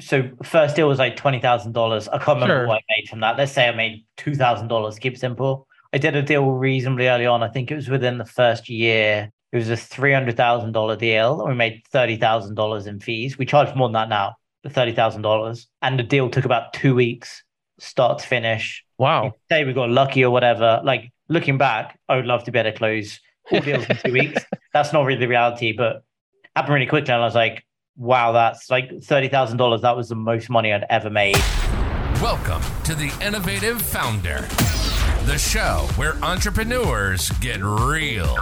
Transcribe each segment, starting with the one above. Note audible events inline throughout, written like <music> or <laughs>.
so first deal was like twenty thousand dollars. I can't remember Sure. what I made from that. Let's say I made two thousand dollars. Keep it simple. I did a deal reasonably early on. I think it was within the first year. It was a three hundred thousand dollar deal. We made thirty thousand dollars in fees. We charge more than that now, the thirty thousand dollars. And the deal took about two weeks, start to finish. Wow. Say we got lucky or whatever. Like looking back, I would love to be able to close all deals in two <laughs> weeks. That's not really the reality, but happened really quickly. And I was like, wow, that's like thirty thousand dollars. That was the most money I'd ever made. Welcome to the Innovative Founder, the show where entrepreneurs get real.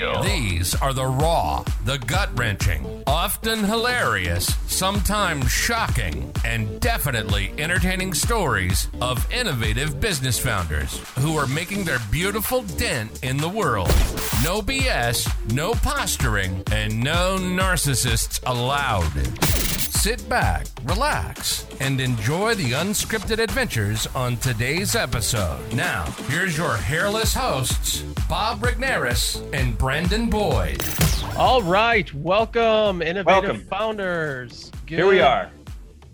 Real. These are the raw, the gut wrenching, often hilarious, sometimes shocking, and definitely entertaining stories of innovative business founders who are making their beautiful dent in the world. No BS, no posturing, and no narcissists allowed. Sit back, relax, and enjoy the unscripted adventures on today's episode. Now, here's your hairless hosts, Bob Regnerus and Brandon Boyd. All right. Welcome, innovative Welcome. founders. Good, Here we are.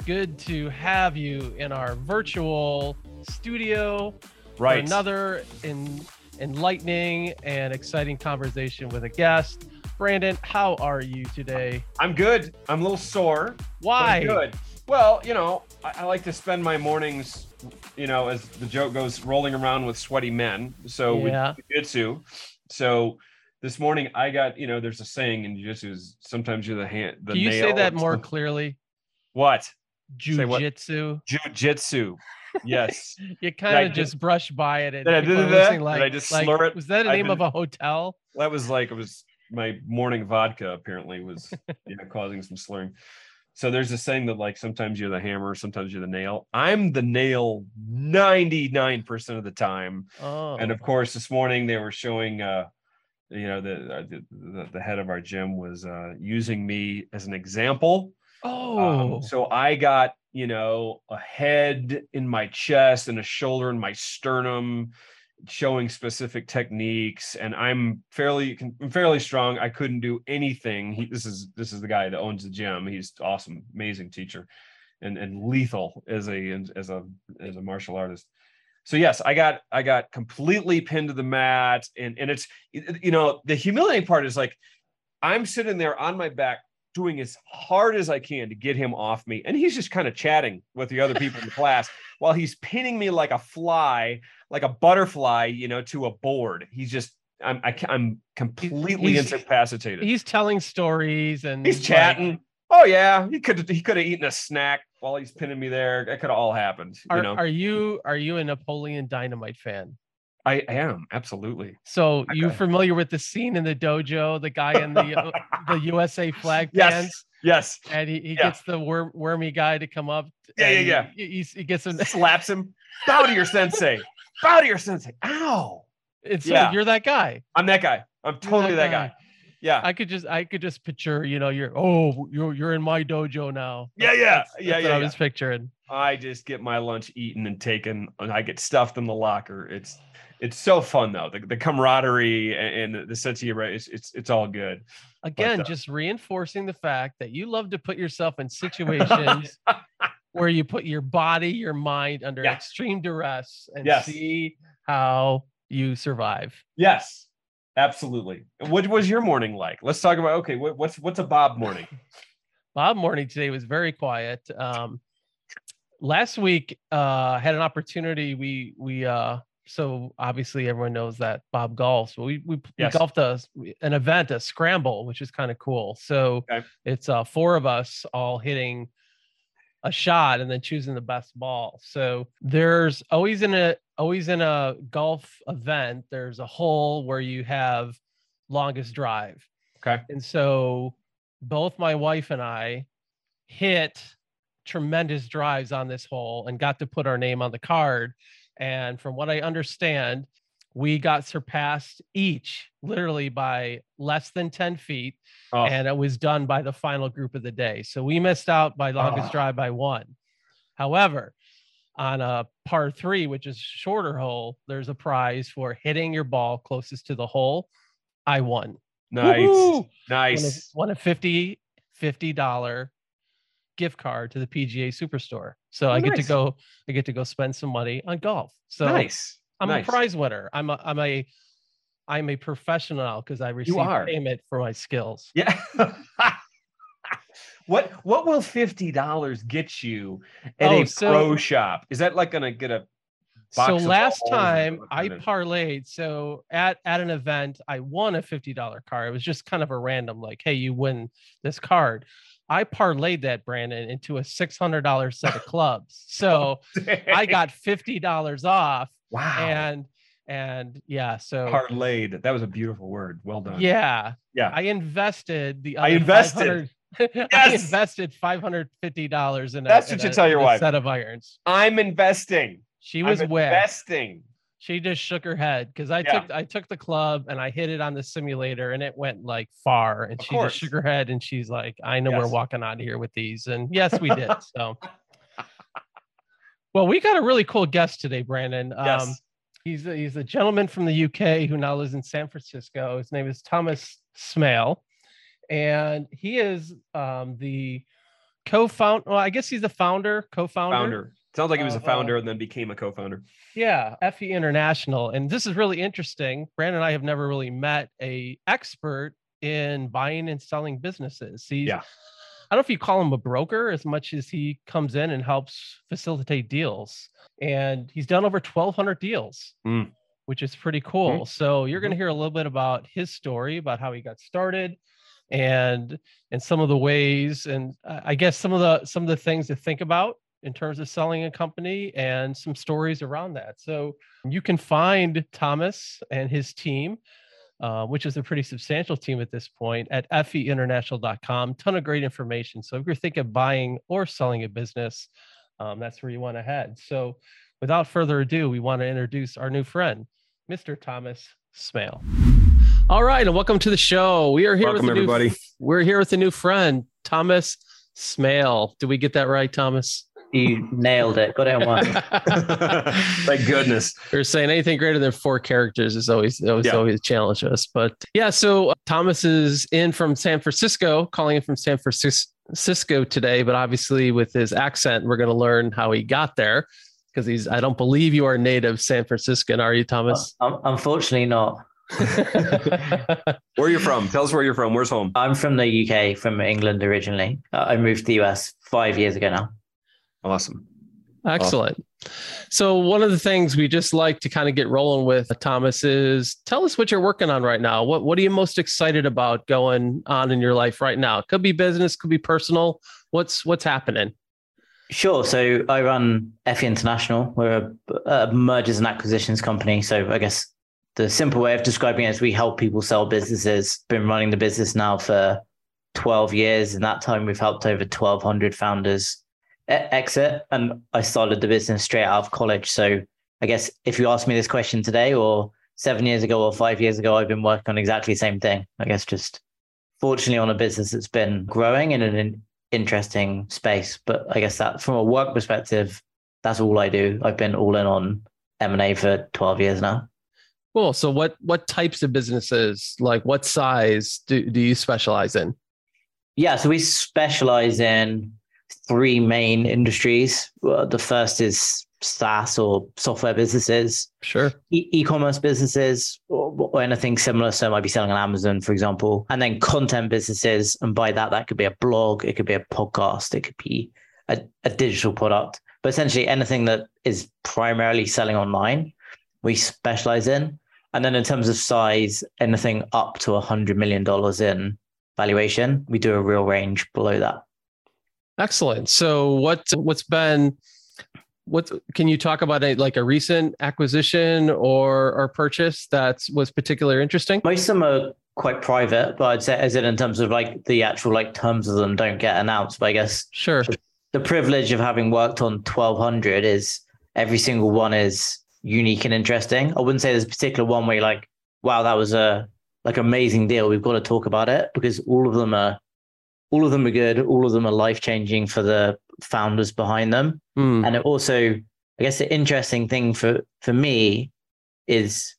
Good to have you in our virtual studio for Right. another in, enlightening and exciting conversation with a guest. Brandon, how are you today? I'm good. I'm a little sore. Why? I'm good. Well, you know, I, I like to spend my mornings, you know, as the joke goes, rolling around with sweaty men. So Yeah. with jiu-jitsu. So this morning I got, you know, there's a saying in jiu-jitsu is sometimes you're the hand the Can you say that more clearly? What? Jiu-jitsu. Jiu-jitsu. Yes. <laughs> You kind of did- just brush by it. And Did I are that? listening Did I just like, slur it? Was that the I've name of a hotel? that was like it was my morning vodka apparently was you know causing some slurring so there's this saying that like sometimes you're the hammer sometimes you're the nail. I'm the nail 99% of the time. Oh, and of course this morning they were showing uh you know the uh, the, the, the head of our gym was uh using me as an example. Oh, um, so I got, you know, a head in my chest and a shoulder in my sternum, showing specific techniques. And I'm fairly, I'm fairly strong. I couldn't do anything. He, this is this is the guy that owns the gym. He's awesome, amazing teacher, and and lethal as a as a as a martial artist. So yes, I got I got completely pinned to the mat, and and it's you know the humiliating part is like I'm sitting there on my back doing as hard as I can to get him off me. And he's just kind of chatting with the other people in the class <laughs> while he's pinning me like a fly, like a butterfly, you know, to a board. He's just, I'm, I, ca- I'm completely he's- incapacitated. He's, he's telling stories and like, chatting. oh yeah, he could he could have eaten a snack while he's pinning me there. That could have all happened. Are, you know, are you are you a Napoleon Dynamite fan? I am absolutely. So you familiar with the scene in the dojo, the guy in the uh, <laughs> the USA flag Yes. pants, Yes. and he, he Yeah. gets the worm, wormy guy to come up. Yeah, and yeah, He, he's- he gets him. Slaps him. Bow to your sensei. Bow to your sensei. Ow. It's Yeah. you're that guy. I'm that guy. I'm totally that guy. Yeah. I could just I could just picture you know you're oh you're you're in my dojo now. Yeah, yeah, that's- yeah, that's what yeah, I was picturing. I just get my lunch eaten and taken, and I get stuffed in the locker. It's it's so fun though. The, the camaraderie and, and the sense of humor, it's it's it's all good. Again, uh, just reinforcing the fact that you love to put yourself in situations <laughs> where you put your body, your mind under Yeah. extreme duress and Yes. see how you survive. Yes, absolutely. What was your morning like? Let's talk about okay. What's what's a Bob morning? <laughs> Bob morning today was very quiet. Um, last week, uh, had an opportunity. We we uh, so obviously everyone knows that Bob golfs. But we we, Yes. we golfed a an event, a scramble, which is kind of cool. So Okay. it's uh, four of us all hitting a shot and then choosing the best ball. So there's always in a always in a golf event, there's a hole where you have longest drive. Okay. And so both my wife and I hit tremendous drives on this hole and got to put our name on the card. And from what I understand, we got surpassed each literally by less than 10 feet. Oh, And it was done by the final group of the day. So we missed out by longest Ah. drive by one. However, on a par three, which is shorter hole, there's a prize for hitting your ball closest to the hole. I won. nice, Woohoo! Won a, nice. won a 50 $50 gift card to the PGA Superstore. So Oh, I get to go I get to go spend some money on golf. So nice. I'm nice. a prize winner. I'm a I'm a I'm a professional because I receive payment for my skills. Yeah. <laughs> what what will fifty dollars get you at Oh, a so- pro shop? Is that like gonna get a box So last time I parlayed. So at at an event, I won a fifty dollar card. It was just kind of a random, like, hey, you win this card. I parlayed that Brandon into a six hundred dollar set of clubs. So <laughs> I got fifty dollars off, wow and and yeah, so parlayed. That was a beautiful word. Well done. yeah, Yeah. I invested the. I invested. 500 <laughs> I invested five hundred fifty dollars in a, That's in what you a- tell your wife. set of irons. I'm investing. She was I'm wet. investing. She just shook her head because I Yeah. took I took the club and I hit it on the simulator and it went like far and Of she course. just shook her head and she's like, I know we're walking out of here with these. And yes, we did. <laughs> So well, we got a really cool guest today, Brandon. Um Yes. he's a, he's a gentleman from the UK who now lives in San Francisco. His name is Thomas Smale. And he is um the co-founder. Well, I guess he's the founder, co-founder. founder. Sounds like he was a uh, founder and then became a co-founder. Yeah, FE International. And this is really interesting. Brandon and I have never really met a expert in buying and selling businesses. He's, Yeah. I don't know if you call him a broker as much as he comes in and helps facilitate deals. And he's done over 1,200 deals, Mm. which is pretty cool. So you're going to hear a little bit about his story, about how he got started and and some of the ways and I guess some of the some of the things to think about in terms of selling a company and some stories around that. So you can find Thomas and his team, uh, which is a pretty substantial team at this point, at feinternational.com. Ton of great information. So if you're thinking of buying or selling a business, um, that's where you want to head. So without further ado, we want to introduce our new friend, Mr. Thomas Smale. All right, and welcome to the show. We are here Welcome, with a new, everybody. We're here with a new friend, Thomas Smale. Did we get that right, Thomas? You nailed it. Go it in one. <laughs> Thank goodness. We're saying anything greater than four characters is always always Yeah. always challenge us. But yeah, so uh, Thomas is in from San Francisco, calling in from San Francisco today. But obviously, with his accent, we're going to learn how he got there because he's. I don't believe you are native San Franciscan, are you, Thomas? Um, unfortunately, not. <laughs> Where are you from? Tell us where you're from. Where's home? I'm from the UK, from England originally. Uh, I moved to the US five years ago now. Awesome. Excellent. So one of the things we just like to kind of get rolling with, Thomas, is tell us what you're working on right now. What what are you most excited about going on in your life right now? Could be business, could be personal. What's what's happening? Sure. So I run FE International. We're a, a mergers and acquisitions company. So I guess the simple way of describing it is we help people sell businesses. Been running the business now for 12 years. In that time, we've helped over 1,200 founders exit. And I started the business straight out of college. So I guess if you ask me this question today or seven years ago or five years ago, I've been working on exactly the same thing. I guess just fortunately on a business that's been growing in an interesting space. But I guess that from a work perspective, that's all I do. I've been all in on M&A for 12 years now. Cool. So what what types of businesses, like what size do, do you specialize in? Yeah, so we specialize in three main industries. Well, the first is SaaS or software businesses, Sure. e- e-commerce businesses, or, or anything similar. So it might be selling on Amazon, for example, and then content businesses. And by that, that could be a blog, it could be a podcast, it could be a, a digital product. But essentially, anything that is primarily selling online, we specialize in. And then in terms of size, anything up to a hundred million dollars in valuation, we do a real range below that. Excellent. So what what's been what can you talk about a like a recent acquisition or or purchase that was particularly interesting? Most of them are quite private, but I'd say as in in terms of like the actual like terms of them don't get announced. But I guess Sure. the privilege of having worked on 1200 is every single one is unique and interesting. I wouldn't say there's a particular one where you're like, wow, that was a like amazing deal. We've got to talk about it because all of them are all of them are good. All of them are life changing for the founders behind them. Hmm. And it also, I guess the interesting thing for for me is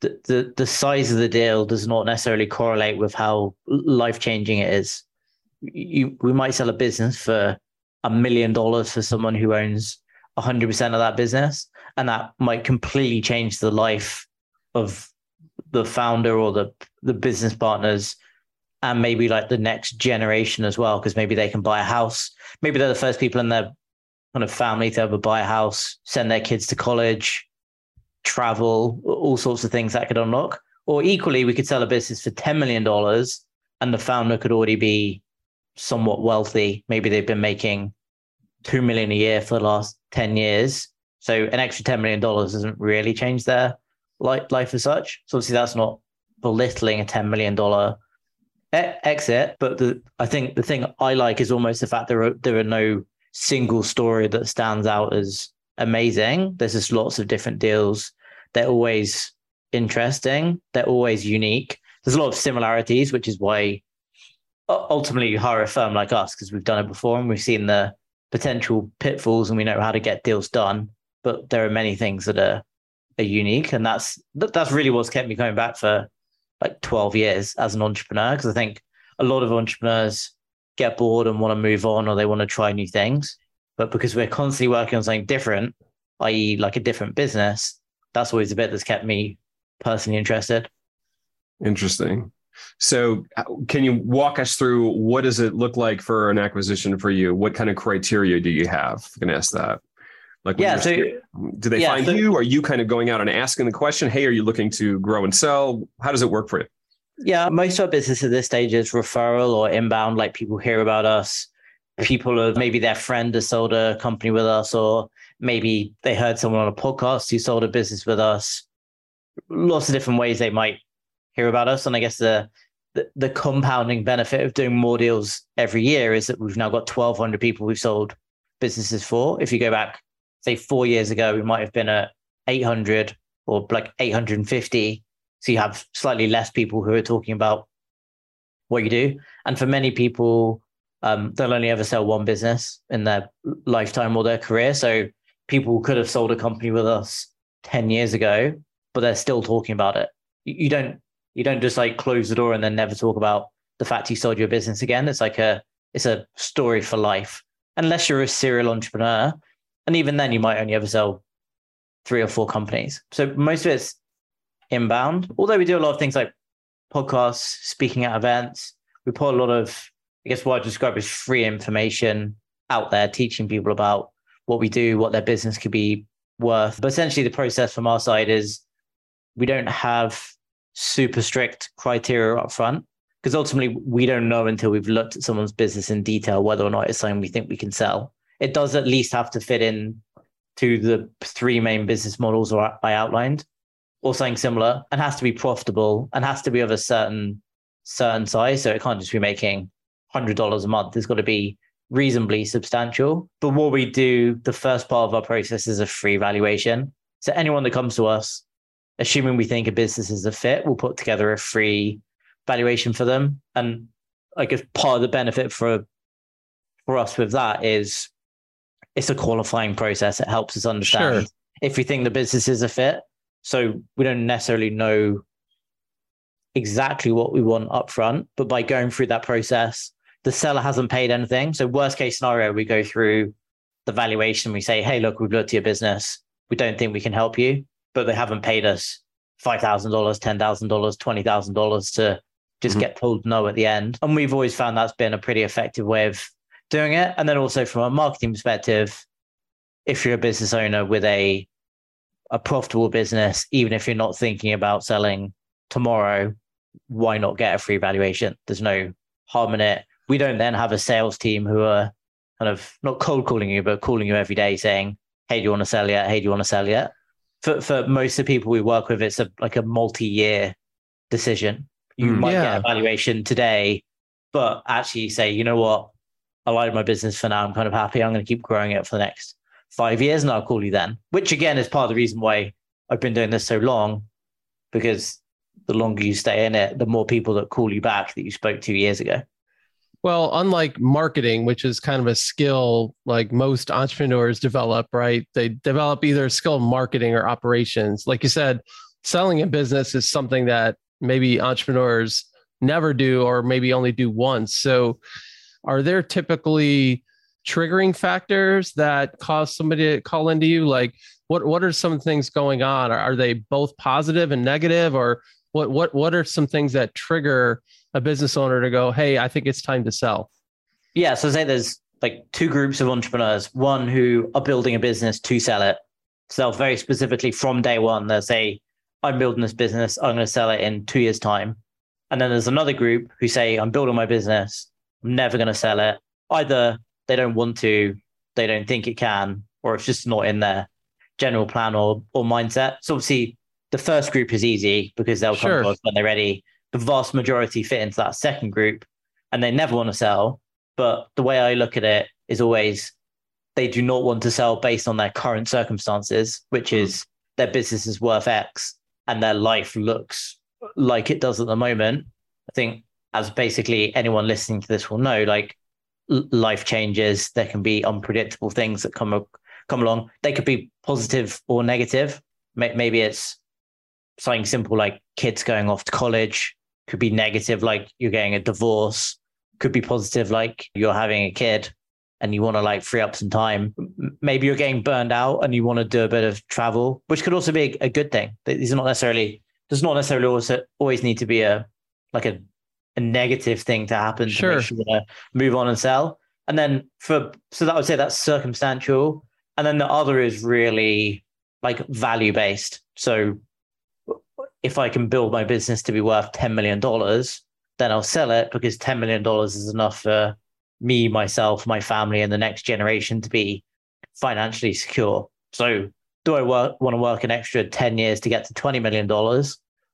the, the the size of the deal does not necessarily correlate with how life changing it is. You we might sell a business for a million dollars for someone who owns 100% of that business. And that might completely change the life of the founder or the, the business partners and maybe like the next generation as well, because maybe they can buy a house. Maybe they're the first people in their kind of family to ever buy a house, send their kids to college, travel, all sorts of things that could unlock. Or equally, we could sell a business for $10 million and the founder could already be somewhat wealthy. Maybe they've been making 2 million a year for the last 10 years. So an extra $10 million doesn't really change their life, life as such. So obviously that's not belittling a $10 million exit. But the, I think the thing I like is almost the fact there are, there are no single story that stands out as amazing. There's just lots of different deals. They're always interesting. They're always unique. There's a lot of similarities, which is why ultimately you hire a firm like us because we've done it before and we've seen the potential pitfalls and we know how to get deals done. But there are many things that are are unique, and that's that's really what's kept me coming back for like 12 years as an entrepreneur because I think a lot of entrepreneurs get bored and want to move on or they want to try new things. But because we're constantly working on something different, i.e., like a different business, that's always the bit that's kept me personally interested. Interesting. So, uh, can you walk us through what does it look like for an acquisition for you? What kind of criteria do you have? I can ask that. Like, yeah. So, do they yeah, find so, you? Are you kind of going out and asking the question, "Hey, are you looking to grow and sell?" How does it work for you? Yeah, most of our business at this stage is referral or inbound. Like people hear about us, mm-hmm. people are maybe their friend has sold a company with us, or maybe they heard someone on a podcast who sold a business with us. Lots of different ways they might hear about us. And I guess the, the, the compounding benefit of doing more deals every year is that we've now got 1,200 people we've sold businesses for. If you go back, say four years ago, we might have been at 800 or like 850. So you have slightly less people who are talking about what you do. And for many people, um, they'll only ever sell one business in their lifetime or their career. So people could have sold a company with us 10 years ago, but they're still talking about it. You don't you don't just like close the door and then never talk about the fact you sold your business again. It's like a it's a story for life. Unless you're a serial entrepreneur, and even then you might only ever sell three or four companies. So most of it's inbound. Although we do a lot of things like podcasts, speaking at events. We put a lot of, I guess what I describe as free information out there, teaching people about what we do, what their business could be worth. But essentially the process from our side is we don't have super strict criteria up front because ultimately we don't know until we've looked at someone's business in detail whether or not it's something we think we can sell. It does at least have to fit in to the three main business models I outlined or something similar and has to be profitable and has to be of a certain certain size. So it can't just be making hundred dollars a month. It's got to be reasonably substantial. But what we do, the first part of our process is a free valuation. So anyone that comes to us assuming we think a business is a fit, we'll put together a free valuation for them. And I guess part of the benefit for for us with that is it's a qualifying process. It helps us understand sure. if we think the business is a fit. So we don't necessarily know exactly what we want up front, but by going through that process, the seller hasn't paid anything. So worst case scenario, we go through the valuation. We say, hey, look, we've looked at your business. We don't think we can help you but they haven't paid us five thousand dollars, ten thousand dollars, twenty thousand dollars to just mm-hmm. get told no at the end. And we've always found that's been a pretty effective way of doing it. And then also from a marketing perspective, if you're a business owner with a a profitable business, even if you're not thinking about selling tomorrow, why not get a free valuation? There's no harm in it. We don't then have a sales team who are kind of not cold calling you, but calling you every day saying, Hey, do you want to sell yet? Hey, do you want to sell yet? for for most of the people we work with, it's a like a multi-year decision. You mm, might yeah. get a valuation today, but actually say, you know what, I like my business for now. I'm kind of happy. I'm going to keep growing it for the next five years, and I'll call you then. Which again is part of the reason why I've been doing this so long, because the longer you stay in it, the more people that call you back that you spoke to years ago. Well, unlike marketing, which is kind of a skill like most entrepreneurs develop, right? They develop either a skill marketing or operations. Like you said, selling a business is something that maybe entrepreneurs never do or maybe only do once. So, are there typically triggering factors that cause somebody to call into you? Like, what what are some things going on? Are, are they both positive and negative, or what what what are some things that trigger a business owner to go, hey, I think it's time to sell? Yeah, so say there's like two groups of entrepreneurs. One who are building a business to sell it, sell very specifically from day one. They say, I'm building this business, I'm going to sell it in two years' time. And then there's another group who say, I'm building my business, I'm never going to sell it. Either they don't want to, they don't think it can, or it's just not in their general plan or or mindset. So obviously the first group is easy because they'll come Sure. to us when they're ready. The vast majority fit into that second group and they never want to sell. But the way I look at it is always they do not want to sell based on their current circumstances, which hmm. is their business is worth X and their life looks like it does at the moment. I think as basically anyone listening to this will know, like life changes, there can be unpredictable things that come come along. They could be positive or negative. Maybe it's something simple like kids going off to college. Could be negative, like you're getting a divorce. Could be positive, like you're having a kid and you want to like free up some time. Maybe you're getting burned out and you want to do a bit of travel, which could also be a, a good thing. These are not necessarily does not necessarily also always need to be a like a a negative thing to happen to Sure. make sure to move on and sell. And then for so that I would say that's circumstantial. And then the other is really like value based. So if I can build my business to be worth $10 million, then I'll sell it because $10 million is enough for me, myself, my family, and the next generation to be financially secure. So do I work, want to work an extra 10 years to get to $20 million?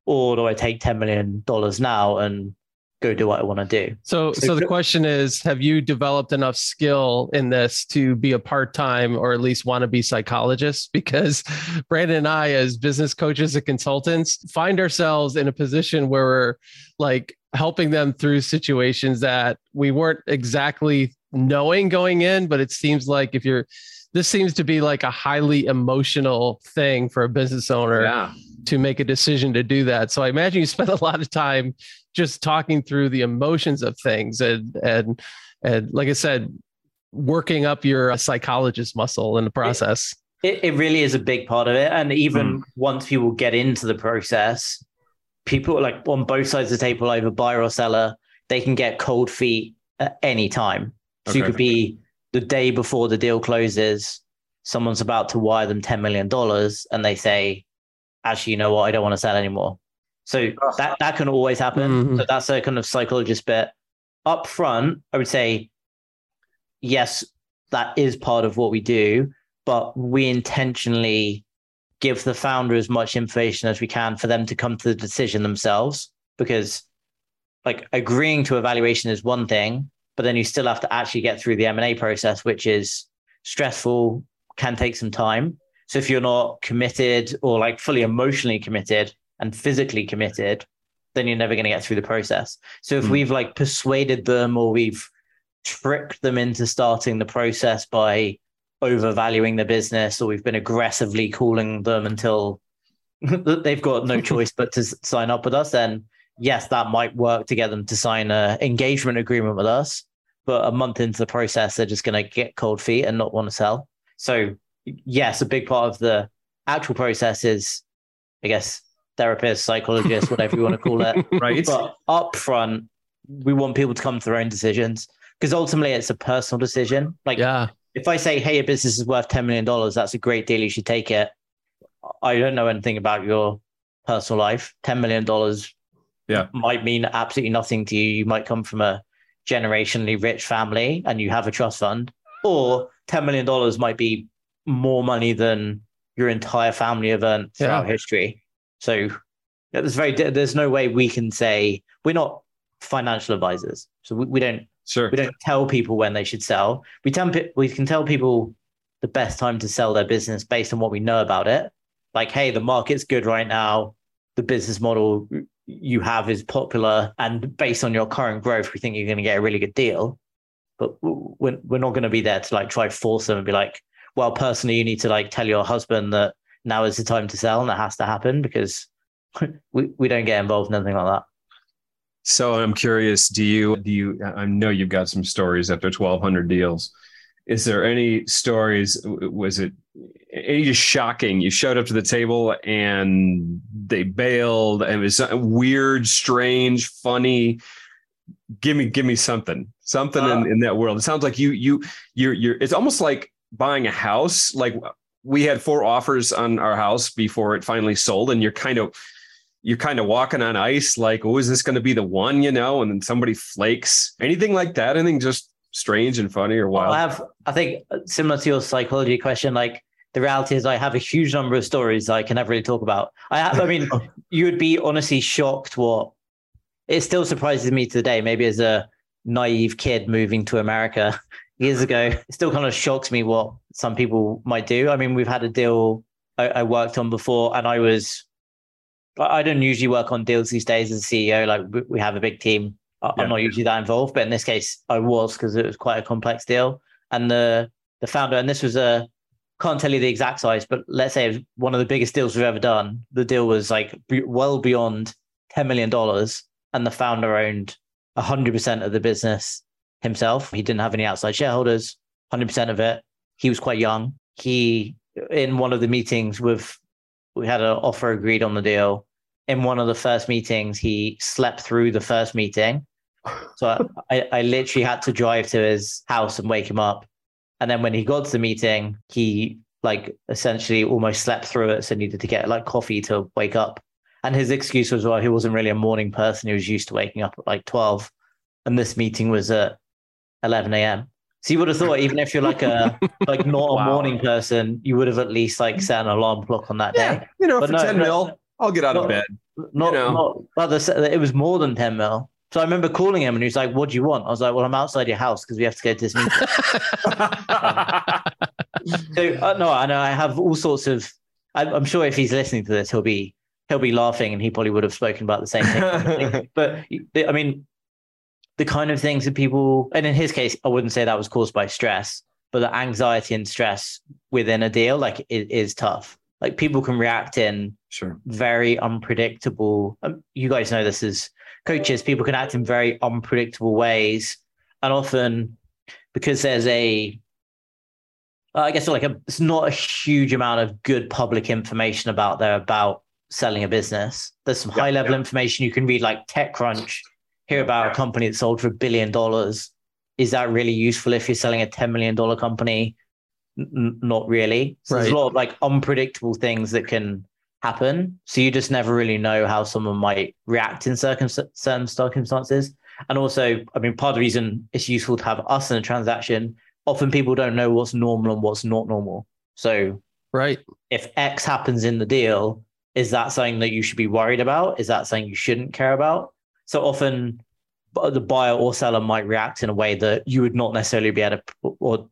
Or do I take $10 million now and go do what I want to do? So, So so the question is, have you developed enough skill in this to be a part-time or at least want to be psychologist? <laughs> Because Brandon and I, as business coaches and consultants, find ourselves in a position where we're like helping them through situations that we weren't exactly knowing going in, but it seems like if you're this seems to be like a highly emotional thing for a business owner Yeah. to make a decision to do that. So I imagine you spend a lot of time just talking through the emotions of things and and and like I said, working up your uh, psychologist muscle in the process. It, it really is a big part of it. And even mm. once people get into the process, people like on both sides of the table, either buyer or seller, they can get cold feet at any time. So you could be the day before the deal closes, someone's about to wire them $10 million and they say, actually, you know what? I don't want to sell anymore. So Ugh. that, that can always happen. Mhm. So that's a kind of psychologist bit. Up front, I would say, yes, that is part of what we do, but we intentionally give the founder as much information as we can for them to come to the decision themselves because like agreeing to evaluation is one thing but then you still have to actually get through the m&a process which is stressful can take some time so if you're not committed or like fully emotionally committed and physically committed then you're never going to get through the process so if Hmm. we've like persuaded them or we've tricked them into starting the process by overvaluing the business or we've been aggressively calling them until <laughs> they've got no <laughs> choice but to sign up with us then yes that might work to get them to sign a engagement agreement with us but a month into the process they're just going to get cold feet and not want to sell so yes a big part of the actual process is i guess therapist psychologist whatever you want to call it <laughs> Right. but up front we want people to come to their own decisions because ultimately it's a personal decision like Yeah. if I say, hey, your business is worth $10 million, that's a great deal. You should take it. I don't know anything about your personal life. $10 million Yeah. might mean absolutely nothing to you. You might come from a generationally rich family and you have a trust fund, or $10 million might be more money than your entire family have earned throughout history. So there's very, there's no way we can say we're not financial advisors. So we, we don't Sure. we don't tell people when they should sell. We tell we can tell people the best time to sell their business based on what we know about it. Like, hey, the market's good right now. The business model you have is popular, and based on your current growth, we think you're going to get a really good deal. But we're we're not going to be there to like try force them and be like, well, personally, you need to like tell your husband that now is the time to sell, and that has to happen because <laughs> we we don't get involved in anything like that. So I'm curious, do you do you I know you've got some stories after 1200 deals. is there any stories? Was it any just shocking? You showed up to the table and they bailed, and it was weird, strange, funny. Give me, give me something, something uh, in, in that world. It sounds like you, you, you're, you're. It's almost like buying a house. Like we had four offers on our house before it finally sold, and you're kind of you're kind of walking on ice, like, oh, is this going to be the one, you know? And then somebody flakes. Anything like that? Anything just strange and funny or wild? Well, I have, I think, uh, similar to your psychology question, like the reality is I have a huge number of stories I can never really talk about. I have, I mean, <laughs> you would be honestly shocked what it still surprises me today, maybe as a naive kid moving to America years ago, it still kind of shocks me what some people might do. I mean, we've had a deal I, I worked on before and I was I don't usually work on deals these days as a CEO. Like we have a big team. I'm yeah. not usually that involved, but in this case, I was because it was quite a complex deal. And the the founder, and this was a can't tell you the exact size, but let's say it was one of the biggest deals we've ever done. The deal was like well beyond ten million dollars, and the founder owned hundred percent of the business himself. He didn't have any outside shareholders. Hundred percent of it. He was quite young. He in one of the meetings with we had an offer agreed on the deal. In one of the first meetings, he slept through the first meeting. So <laughs> I, I literally had to drive to his house and wake him up. And then when he got to the meeting, he like essentially almost slept through it. So needed to get like coffee to wake up. And his excuse was, well, he wasn't really a morning person. He was used to waking up at like 12. And this meeting was at 11 a.m. So you would have thought, even if you're like a <laughs> like not wow. a morning person, you would have at least like set an alarm clock on that yeah, day. You know, but for no, 10 mil, I'll get out not, of bed. Not, you know? not well, it was more than 10 mil. So I remember calling him and he was like, What do you want? I was like, Well, I'm outside your house because we have to go to this meeting. <laughs> so uh, no, I know I have all sorts of I, I'm sure if he's listening to this, he'll be he'll be laughing and he probably would have spoken about the same thing. <laughs> but I mean, the kind of things that people, and in his case, I wouldn't say that was caused by stress, but the anxiety and stress within a deal, like it is tough. Like people can react in sure very unpredictable. Um, you guys know this as coaches. People can act in very unpredictable ways, and often because there's a I guess like a, it's not a huge amount of good public information about there about selling a business. There's some high level information you can read, like TechCrunch hear about a company that sold for a billion dollars. Is that really useful if you're selling a $10 million company? N- not really. So right. There's a lot of like unpredictable things that can happen. So you just never really know how someone might react in certain, certain circumstances. And also, I mean, part of the reason it's useful to have us in a transaction, often people don't know what's normal and what's not normal. So, right. If X happens in the deal, is that something that you should be worried about? Is that something you shouldn't care about? So often uh, the buyer or seller might react in a way that you would not necessarily be able to, or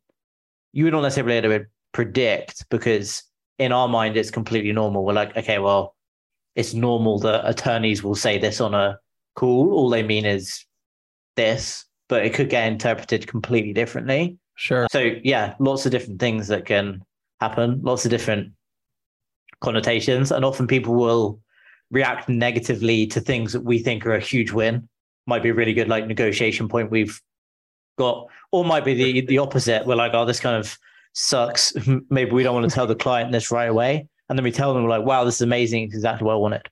you would not necessarily be able to predict because in our mind, it's completely normal. We're like, okay, well, it's normal that attorneys will say this on a call. All they mean is this, but it could get interpreted completely differently. Sure. So yeah, lots of different things that can happen, lots of different connotations. And often people will react negatively to things that we think are a huge win. Might be a really good like negotiation point we've got. Or might be the the opposite. We're like oh this kind of sucks. <laughs> Maybe we don't want to tell the client this right away. And then we tell them like wow this is amazing. It's exactly what i wanted.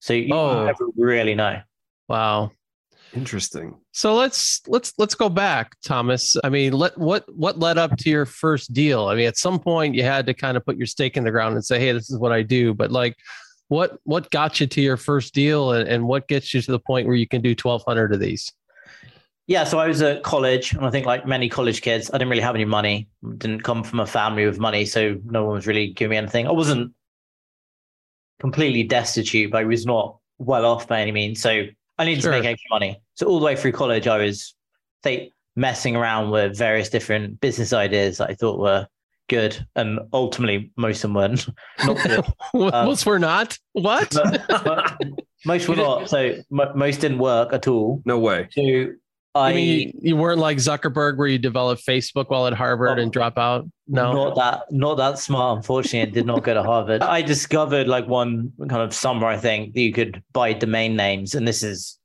So you oh. never really know. Wow. Interesting. So let's let's let's go back thomas. I mean let what what led up to your first deal? I mean at some point you had to kind of put your stake in the ground and say hey this is what i do. But like what what got you to your first deal and, and what gets you to the point where you can do 1200 of these? Yeah so i was at college and i think like many college kids i didn't really have any money. Didn't come from a family with money so no one was really giving me anything. I wasn't completely destitute but i was not well off by any means so i needed sure. to make extra money. So all the way through college i was they messing around with various different business ideas that i thought were good, and ultimately most of them weren't. <laughs> Not good. <laughs> Um, most were not. What? But, <laughs> but most were not. So m- most didn't work at all. No way. So I mean, you, weren't like Zuckerberg where you developed Facebook while at Harvard and drop out. No, not that, not that smart. Unfortunately, and did not go to Harvard. I discovered like one kind of summer, I think, that you could buy domain names, and this is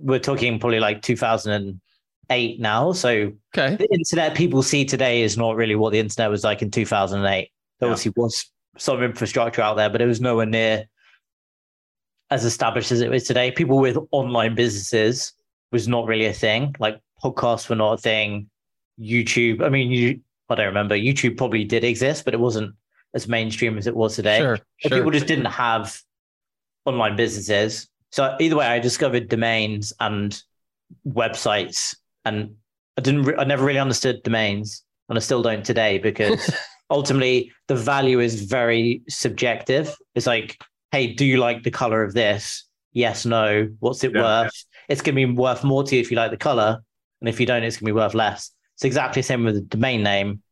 we're talking probably like 2000 2008 now. So Okay. the internet people see today is not really what the internet was like in 2008. There Yeah. obviously was some infrastructure out there, but it was nowhere near as established as it is today. People with online businesses was not really a thing. Like podcasts were not a thing. YouTube, I mean, you, I don't remember. YouTube probably did exist, but it wasn't as mainstream as it was today. Sure. Sure. People just didn't have online businesses. So either way, I discovered domains and websites, and I didn't. Re- I never really understood domains, and I still don't today because <laughs> ultimately the value is very subjective. It's like, hey, do you like the color of this? Yes, no. What's it Yeah. worth? It's going to be worth more to you if you like the color, and if you don't, it's going to be worth less. It's exactly the same with the domain name.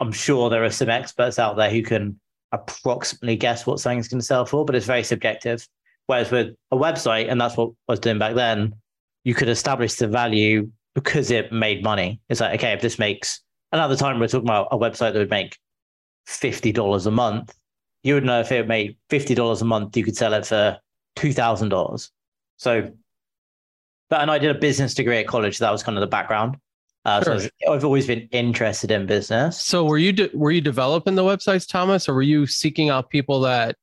I'm sure there are some experts out there who can approximately guess what something's going to sell for, but it's very subjective. Whereas with a website, and that's what I was doing back then, you could establish the value because it made money. It's like, okay, if this makes, another time we're talking about a website that would make $50 a month, you would know if it made $50 a month, you could sell it for $2,000. So, but, and I did a business degree at college. So that was kind of the background. Uh, Sure. So I've always been interested in business. So were you de- were you developing the websites, Thomas, or were you seeking out people that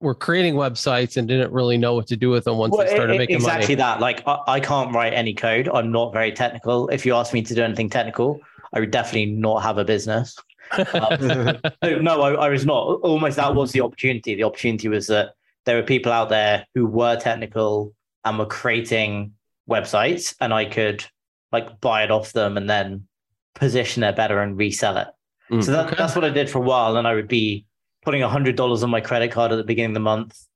were creating websites and didn't really know what to do with them once Well, they started e- making exactly money? that. Like I, I can't write any code. I'm not very technical. If you ask me to do anything technical, I would definitely not have a business. <laughs> No, no, I, I was not. Almost that was the opportunity. The opportunity was that there were people out there who were technical and were creating websites, and I could like buy it off them and then position it better and resell it. Mm, so that, okay. that's what I did for a while. And I would be putting hundred dollars on my credit card at the beginning of the month,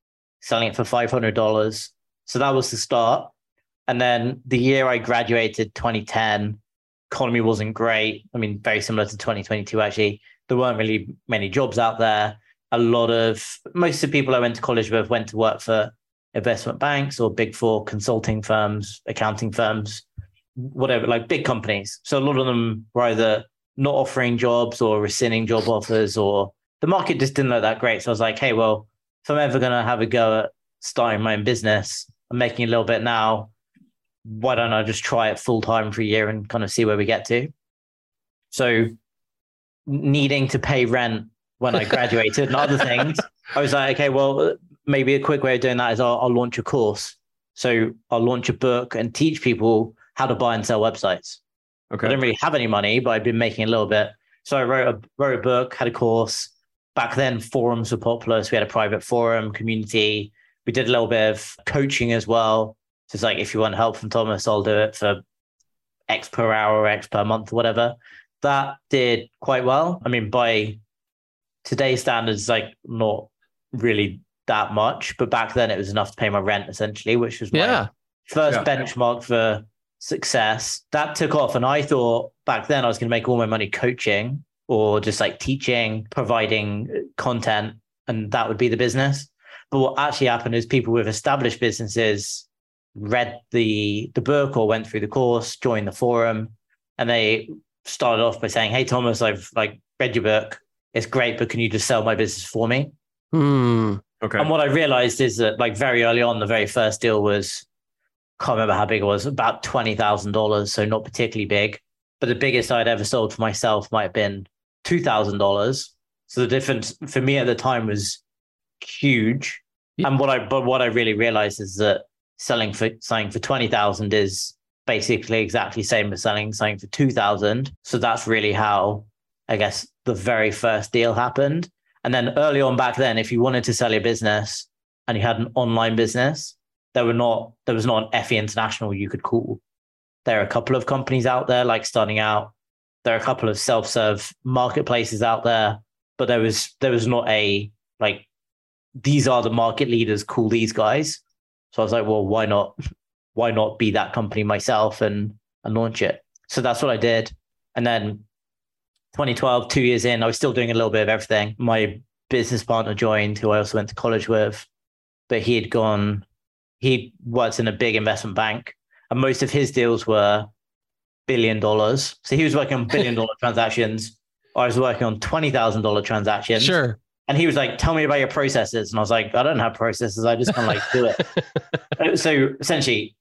selling it for five hundred dollars. So that was the start. And then the year I graduated, 2010, economy wasn't great. I mean, very similar to 2022, actually. There weren't really many jobs out there. A lot of most of the people I went to college with went to work for investment banks or big four consulting firms, accounting firms, whatever, like big companies. So a lot of them were either not offering jobs or rescinding job offers, or the market just didn't look that great. So I was like, hey, well, if I'm ever going to have a go at starting my own business, I'm making a little bit now. Why don't I just try it full time for a year and kind of see where we get to? So, needing to pay rent when I graduated and other things, <laughs> I was like, okay, well, maybe a quick way of doing that is I'll, I'll launch a course. So, I'll launch a book and teach people how to buy and sell websites. Okay. I didn't really have any money, but I'd been making a little bit. So I wrote a wrote a book, had a course. Back then, forums were popular, so we had a private forum community. We did a little bit of coaching as well. So it's like if you want help from Thomas, I'll do it for X per hour or X per month, or whatever. That did quite well. I mean, by today's standards, like not really that much, but back then it was enough to pay my rent essentially, which was my Yeah. first Yeah. benchmark for success. That took off. And I thought back then I was going to make all my money coaching or just like teaching, providing content, and that would be the business. But what actually happened is people with established businesses read the the book or went through the course, joined the forum, and they started off by saying, Hey Thomas, I've like read your book. It's great, but can you just sell my business for me? Hmm. Okay. And what I realized is that like very early on, the very first deal was can't remember how big it was, about twenty thousand dollars, so not particularly big. But the biggest I'd ever sold for myself might have been two thousand dollars. So the difference for me at the time was huge. Yeah. And what I but what I really realized is that selling for selling for twenty thousand is basically exactly the same as selling something for two thousand. So that's really how I guess the very first deal happened. And then early on back then, if you wanted to sell your business and you had an online business, there were not there was not an FE International you could call. There are a couple of companies out there like starting out. There are a couple of self-serve marketplaces out there, but there was there was not a like these are the market leaders, call these guys. So I was like, well, why not why not be that company myself and and launch it? So that's what I did. And then 2012, two years in, I was still doing a little bit of everything. My business partner joined, who I also went to college with, but he had gone, he worked in a big investment bank, and most of his deals were billion dollars. So he was working on billion dollar <laughs> transactions. I was working on twenty thousand dollar transactions. Sure. And he was like, "Tell me about your processes," and I was like, "I don't have processes. I just kind of like do it." <laughs> Uh, so essentially,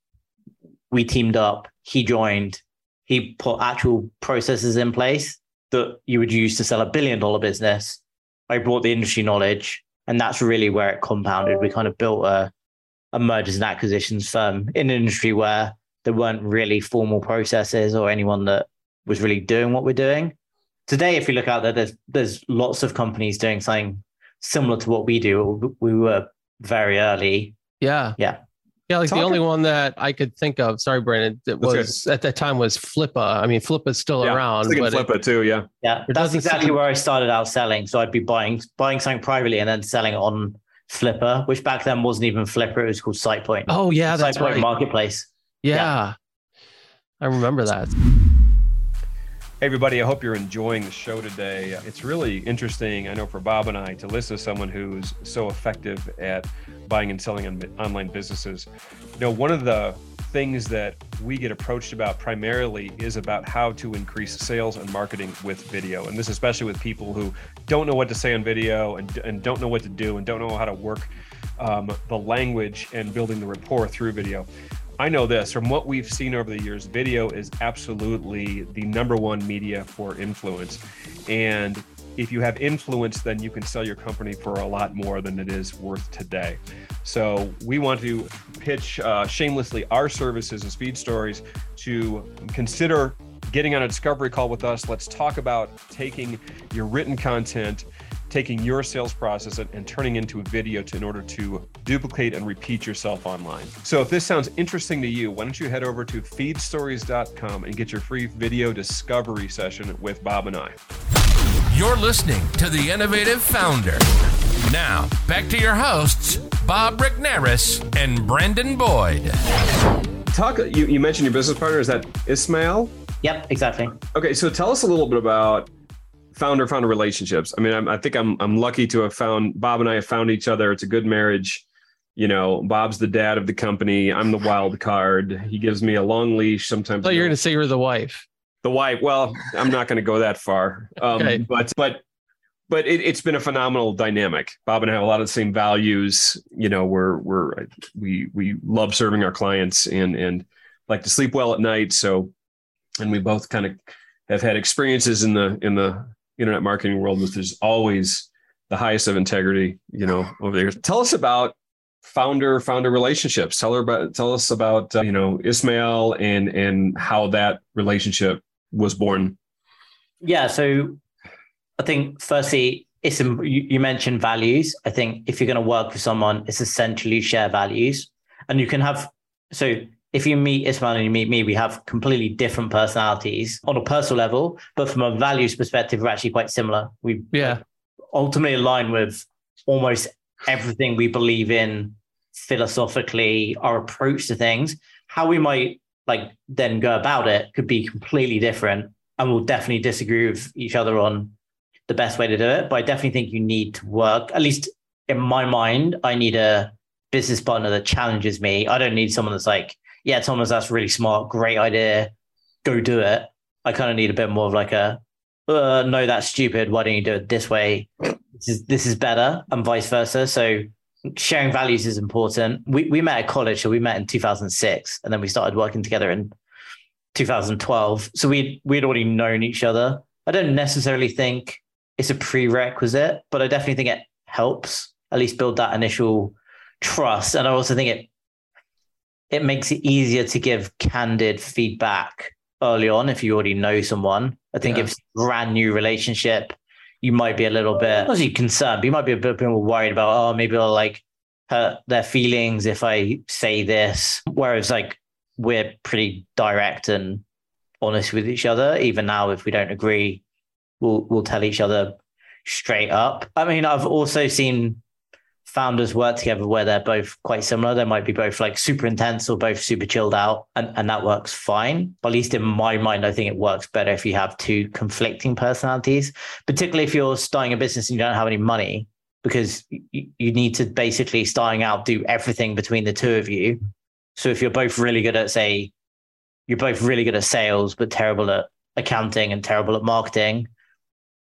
we teamed up. He joined. he put actual processes in place that you would use to sell a billion dollar business. I brought the industry knowledge, and that's really where it compounded. We kind of built a, a mergers and acquisitions firm in an industry where there weren't really formal processes or anyone that was really doing what we're doing. Today, if you look out there, there's there's lots of companies doing something similar to what we do. We were very early. Yeah. Yeah. Yeah, like Talk the only one that I could think of, sorry, Brandon, that That's was at that time was Flippa. I mean, Flippa's still Yeah, around, was but it- flip it too. Yeah. Yeah, that's exactly seem- where I started out selling. So I'd be buying buying something privately and then selling it on Flippa, which back then wasn't even Flippa; it was called SitePoint. oh yeah, that's SitePoint right. Marketplace. Yeah. I remember that. Hey, everybody, I hope you're enjoying the show today. It's really interesting, I know, for Bob and I to listen to someone who's so effective at buying and selling on online businesses. You know, one of the things that we get approached about primarily is about how to increase sales and marketing with video. And this, especially with people who don't know what to say on video and, and don't know what to do and don't know how to work um, the language and building the rapport through video. I know this from what we've seen over the years, video is absolutely the number one media for influence. And if you have influence, then you can sell your company for a lot more than it is worth today. So we want to pitch uh, shamelessly our services as Feed Stories to consider getting on a discovery call with us. Let's talk about taking your written content, taking your sales process and, and turning into a video to, in order to duplicate and repeat yourself online. So if this sounds interesting to you, why don't you head over to feedstories.com and get your free video discovery session with Bob and I. You're listening to The Innovative Founder. Now, back to your hosts, Bob Regnerus and Brendan Boyd. Talk. You, you mentioned your business partner. Is that Ismail? Yep, exactly. Okay, so tell us a little bit about founder founder relationships. I mean, I'm, I think I'm I'm lucky to have found Bob and I have found each other. It's a good marriage. You know, Bob's the dad of the company. I'm the wild card. He gives me a long leash. Sometimes I thought you were you know, going to say you're the wife. the wife. Well, I'm not going to go that far. <laughs> Um, Okay. But but but it, it's been a phenomenal dynamic. Bob and I have a lot of the same values. You know, we're we're we we love serving our clients and and like to sleep well at night. So, and we both kind of have had experiences in the in the internet marketing world, which is always the highest of integrity. You know, over there. Tell us about founder founder relationships. Tell her about tell us about uh, you know Ismail and and how that relationship was born. Yeah, so I think firstly, it's you, mentioned values. I think if you're going to work with someone, it's essentially share values, and you can have so. If you meet Ismail and you meet me, we have completely different personalities on a personal level, but from a values perspective, we're actually quite similar. We Yeah. ultimately align with almost everything we believe in philosophically, our approach to things. How we might like then go about it could be completely different, and we'll definitely disagree with each other on the best way to do it. But I definitely think you need to work. At least in my mind, I need a business partner that challenges me. I don't need someone that's like, yeah, Thomas, that's really smart, great idea, go do it. I kind of need a bit more of like a, uh, no, that's stupid. Why don't you do it this way? This is this is better, and vice versa. So sharing values is important. We we met at college, so we met in 2006, and then we started working together in 2012. So we we'd already known each other. I don't necessarily think it's a prerequisite, but I definitely think it helps at least build that initial trust. And I also think it it makes it easier to give candid feedback early on if you already know someone. I think Yeah. if it's a brand new relationship, you might be a little bit not you concerned, but you might be a bit more worried about, oh, maybe I'll like hurt their feelings if I say this. Whereas like we're pretty direct and honest with each other. Even now, if we don't agree, we'll we'll tell each other straight up. I mean, I've also seen founders work together where they're both quite similar. They might be both like super intense or both super chilled out, and, and that works fine. But at least in my mind, I think it works better if you have two conflicting personalities, particularly if you're starting a business and you don't have any money, because you, you need to basically starting out do everything between the two of you. So if you're both really good at, say, you're both really good at sales, but terrible at accounting and terrible at marketing,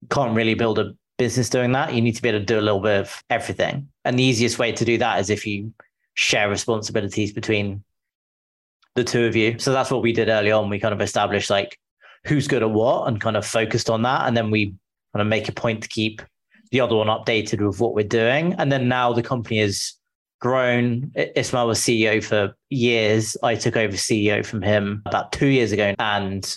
can't really build a business doing that. You need to be able to do a little bit of everything. And the easiest way to do that is if you share responsibilities between the two of you. So that's what we did early on. We kind of established like who's good at what and kind of focused on that. And then we kind of make a point to keep the other one updated with what we're doing. And then now the company has grown. Ismail was CEO for years. I took over CEO from him about two years ago. And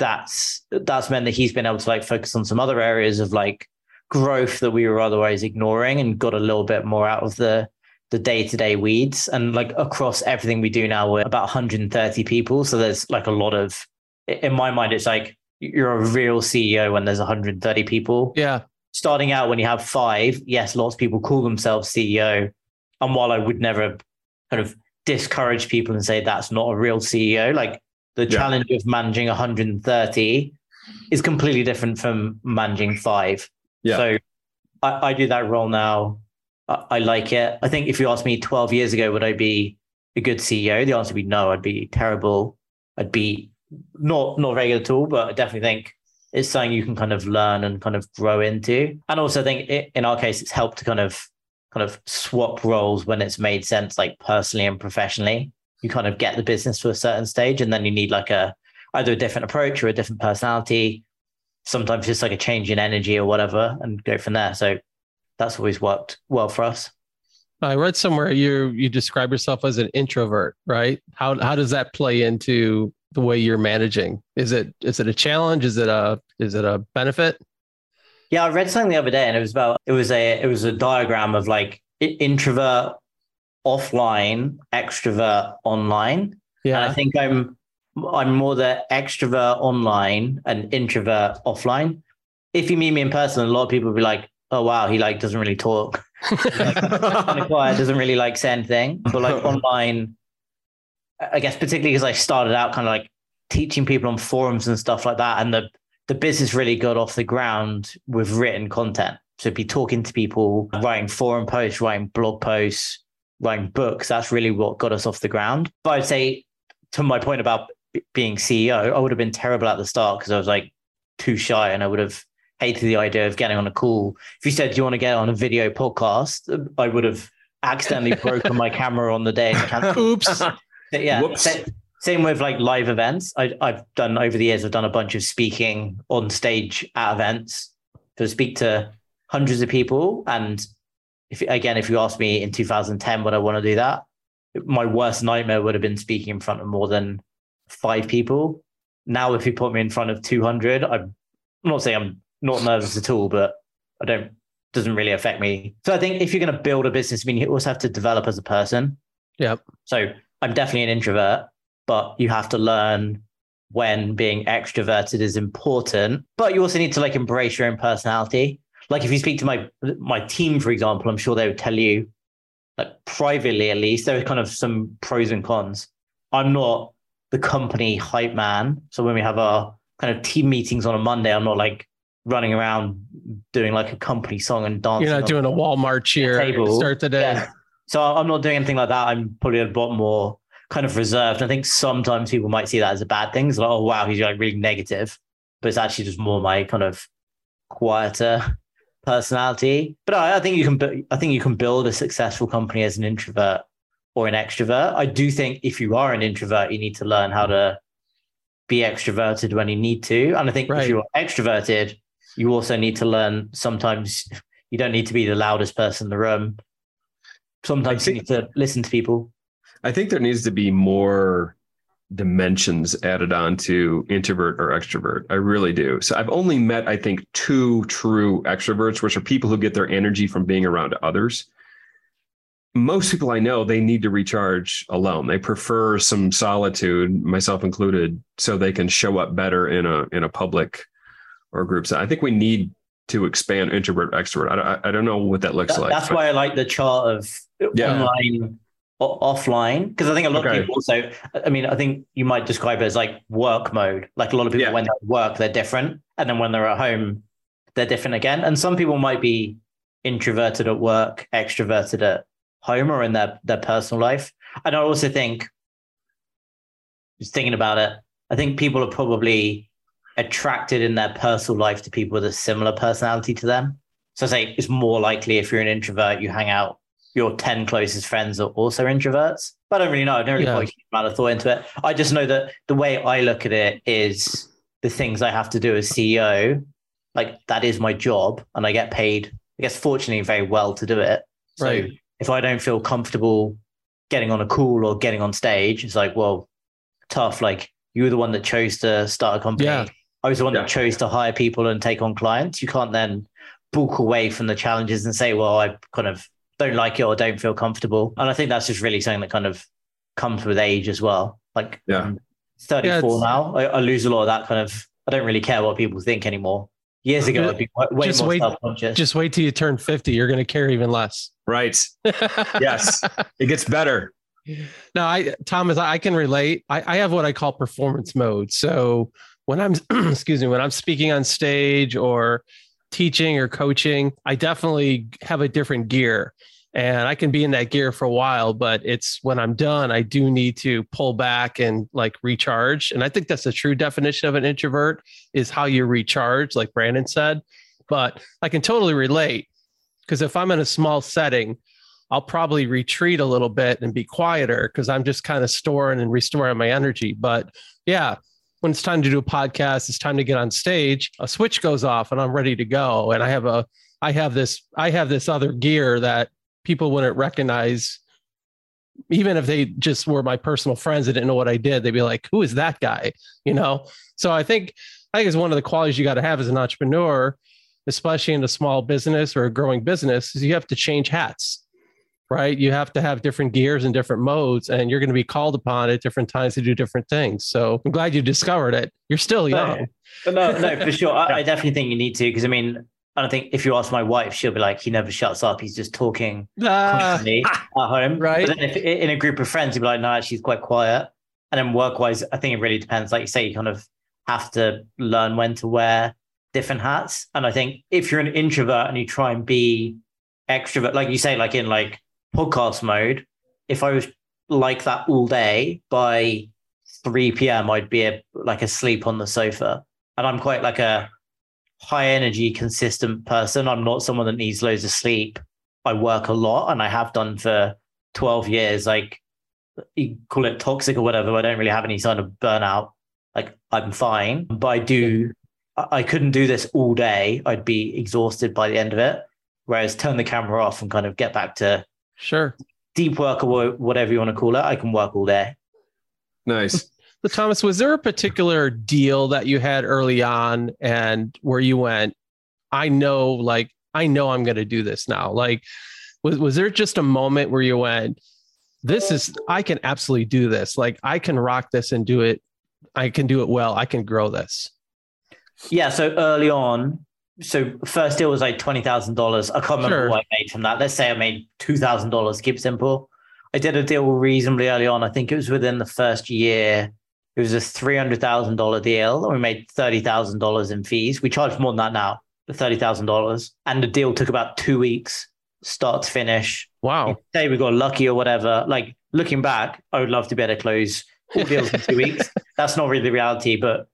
that's that's meant that he's been able to like focus on some other areas of like growth that we were otherwise ignoring and got a little bit more out of the the day-to-day weeds. And like across everything we do now we're about 130 people. So there's like a lot of in my mind it's like you're a real ceo when there's 130 people. Yeah. Starting out when you have five yes lots of people call themselves ceo and while i would never kind of discourage people and say that's not a real ceo like the yeah. challenge of managing 130 is completely different from managing five yeah. so I, I do that role now I, like it. I think if you asked me 12 years ago, would I be a good CEO? The answer would be no. I'd be terrible. I'd be not not very good at all. But I definitely think it's something you can kind of learn and kind of grow into. And also, I think it, in our case, it's helped to kind of kind of swap roles when it's made sense, like personally and professionally. You kind of get the business to a certain stage, and then you need like a either a different approach or a different personality. Sometimes just like a change in energy or whatever, and go from there. So that's always worked well for us. I read somewhere you you describe yourself as an introvert, right? How how does that play into the way you're managing? Is it is it a challenge? Is it a is it a benefit? Yeah, I read something the other day, and it was about it was a it was a diagram of like introvert offline, extrovert online. Yeah, and I think I'm I'm more the extrovert online and introvert offline. If you meet me in person, a lot of people will be like, oh wow, he like doesn't really talk. like, kind of quiet, doesn't really like say anything. But like <laughs> online, I guess particularly because I started out kind of like teaching people on forums and stuff like that, and the the business really got off the ground with written content. So be talking to people, writing forum posts, writing blog posts, writing books. That's really what got us off the ground. But I'd say to my point about being CEO, I would have been terrible at the start because I was like too shy and I would have hated the idea of getting on a call. If you said, Do you want to get on a video podcast? I would have accidentally <laughs> broken my camera on the day. Oops. <laughs> yeah. Whoops. Same with like live events. I, have done over the years, I've done a bunch of speaking on stage at events to speak to hundreds of people. And if again, if you asked me in 2010, would I want to do that? My worst nightmare would have been speaking in front of more than five people. Now, if you put me in front of 200, I'm not saying I'm not nervous at all, but I don't doesn't really affect me. So I think if you're going to build a business, I mean, you also have to develop as a person. Yeah. So I'm definitely an introvert, but you have to learn when being extroverted is important. But you also need to like embrace your own personality. Like if you speak to my my team, for example, I'm sure they would tell you, like privately at least, there are kind of some pros and cons. I'm not the company hype man. So when we have our kind of team meetings on a Monday, I'm not like running around doing like a company song and dancing. You're not doing a Walmart cheer table. start the day. Yeah. So I'm not doing anything like that. I'm probably a lot more kind of reserved. I think sometimes people might see that as a bad thing. It's like, oh wow, he's like really negative. But it's actually just more my kind of quieter personality. But I, I think you can I think you can build a successful company as an introvert or an extrovert. I do think if you are an introvert, you need to learn how to be extroverted when you need to. And I think right. if you're extroverted, you also need to learn sometimes you don't need to be the loudest person in the room. Sometimes think, you need to listen to people. I think there needs to be more dimensions added on to introvert or extrovert. I really do. So I've only met, I think, two true extroverts, which are people who get their energy from being around others. Most people I know, they need to recharge alone. They prefer some solitude, myself included, so they can show up better in a in a public or groups. I think we need to expand introvert extrovert. I, I don't know what that looks that, like. That's but. why I like the chart of yeah. online offline because I think a lot okay. of people also. I mean, I think you might describe it as like work mode. Like a lot of people yeah. when they're work, they're different, and then when they're at home, they're different again. And some people might be introverted at work, extroverted at home, or in their their personal life. And I also think, just thinking about it, I think people are probably attracted in their personal life to people with a similar personality to them. So I say it's more likely if you're an introvert, you hang out your 10 closest friends are also introverts. But I don't really know. I don't really Yeah. put a huge amount of thought into it. I just know that the way I look at it is the things I have to do as CEO, like that is my job and I get paid, I guess, fortunately, very well to do it. So Right. if I don't feel comfortable getting on a call or getting on stage, it's like, well, tough. Like you were the one that chose to start a company. Yeah. I was the one Yeah. that chose to hire people and take on clients. You can't then bulk away from the challenges and say, well, I kind of don't like it or don't feel comfortable. And I think that's just really something that kind of comes with age as well. Like Yeah. I'm 34 Yeah, now. I, I lose a lot of that kind of, I don't really care what people think anymore. Years ago, I'd be way, way Just more wait- self-conscious. Just wait till you turn 50. You're going to care even less. Right. <laughs> Yes. It gets better. No, I Thomas, I can relate. I, I have what I call performance mode. So when I'm <clears throat> excuse me, when I'm speaking on stage or teaching or coaching, I definitely have a different gear. And I can be in that gear for a while, but it's when I'm done, I do need to pull back and like recharge. And I think that's the true definition of an introvert is how you recharge, like Brandon said. But I can totally relate because if I'm in a small setting, I'll probably retreat a little bit and be quieter because I'm just kind of storing and restoring my energy. But yeah, when it's time to do a podcast, it's time to get on stage, a switch goes off and I'm ready to go. And I have a I have this I have this other gear that people wouldn't recognize even if they just were my personal friends that didn't know what I did, they'd be like, who is that guy? You know? So I think I think it's one of the qualities you got to have as an entrepreneur, especially in a small business or a growing business, is you have to change hats right? You have to have different gears and different modes, and you're going to be called upon at different times to do different things. So I'm glad you discovered it. You're still young. But no, no, for sure. I, <laughs> I definitely think you need to because I mean, I don't think if you ask my wife, she'll be like, he never shuts up. He's just talking Ah, constantly <laughs> at home. right. But then if in a group of friends, you'd be like, no, she's quite quiet. And then work wise, I think it really depends. Like you say, you kind of have to learn when to wear different hats. And I think if you're an introvert and you try and be extrovert, like you say, like in like podcast mode, if I was like that all day by 3 p.m., I'd be a, like asleep on the sofa. And I'm quite like a high energy, consistent person. I'm not someone that needs loads of sleep. I work a lot and I have done for 12 years. Like you call it toxic or whatever. I don't really have any sign of burnout. Like I'm fine, but I do, I I couldn't do this all day. I'd be exhausted by the end of it. Whereas turn the camera off and kind of get back to Sure. deep work or whatever you want to call it. I can work all day. Nice. <laughs> But Thomas, was there a particular deal that you had early on and where you went, I know, like, I know I'm going to do this now? Like, was, was there just a moment where you went, this is, I can absolutely do this. Like, I can rock this and do it. I can do it well. I can grow this. Yeah. So early on, so first deal was like twenty thousand dollars. I can't remember Sure. what I made from that. Let's say I made two thousand dollars. Keep it simple. I did a deal reasonably early on. I think it was within the first year. It was a three hundred thousand dollar deal, and we made thirty thousand dollars in fees. We charge more than that now, thirty thousand dollars. And the deal took about two weeks, start to finish. Wow. Say we got lucky or whatever. Like looking back, I would love to be able to close all deals in two <laughs> weeks. That's not really the reality, but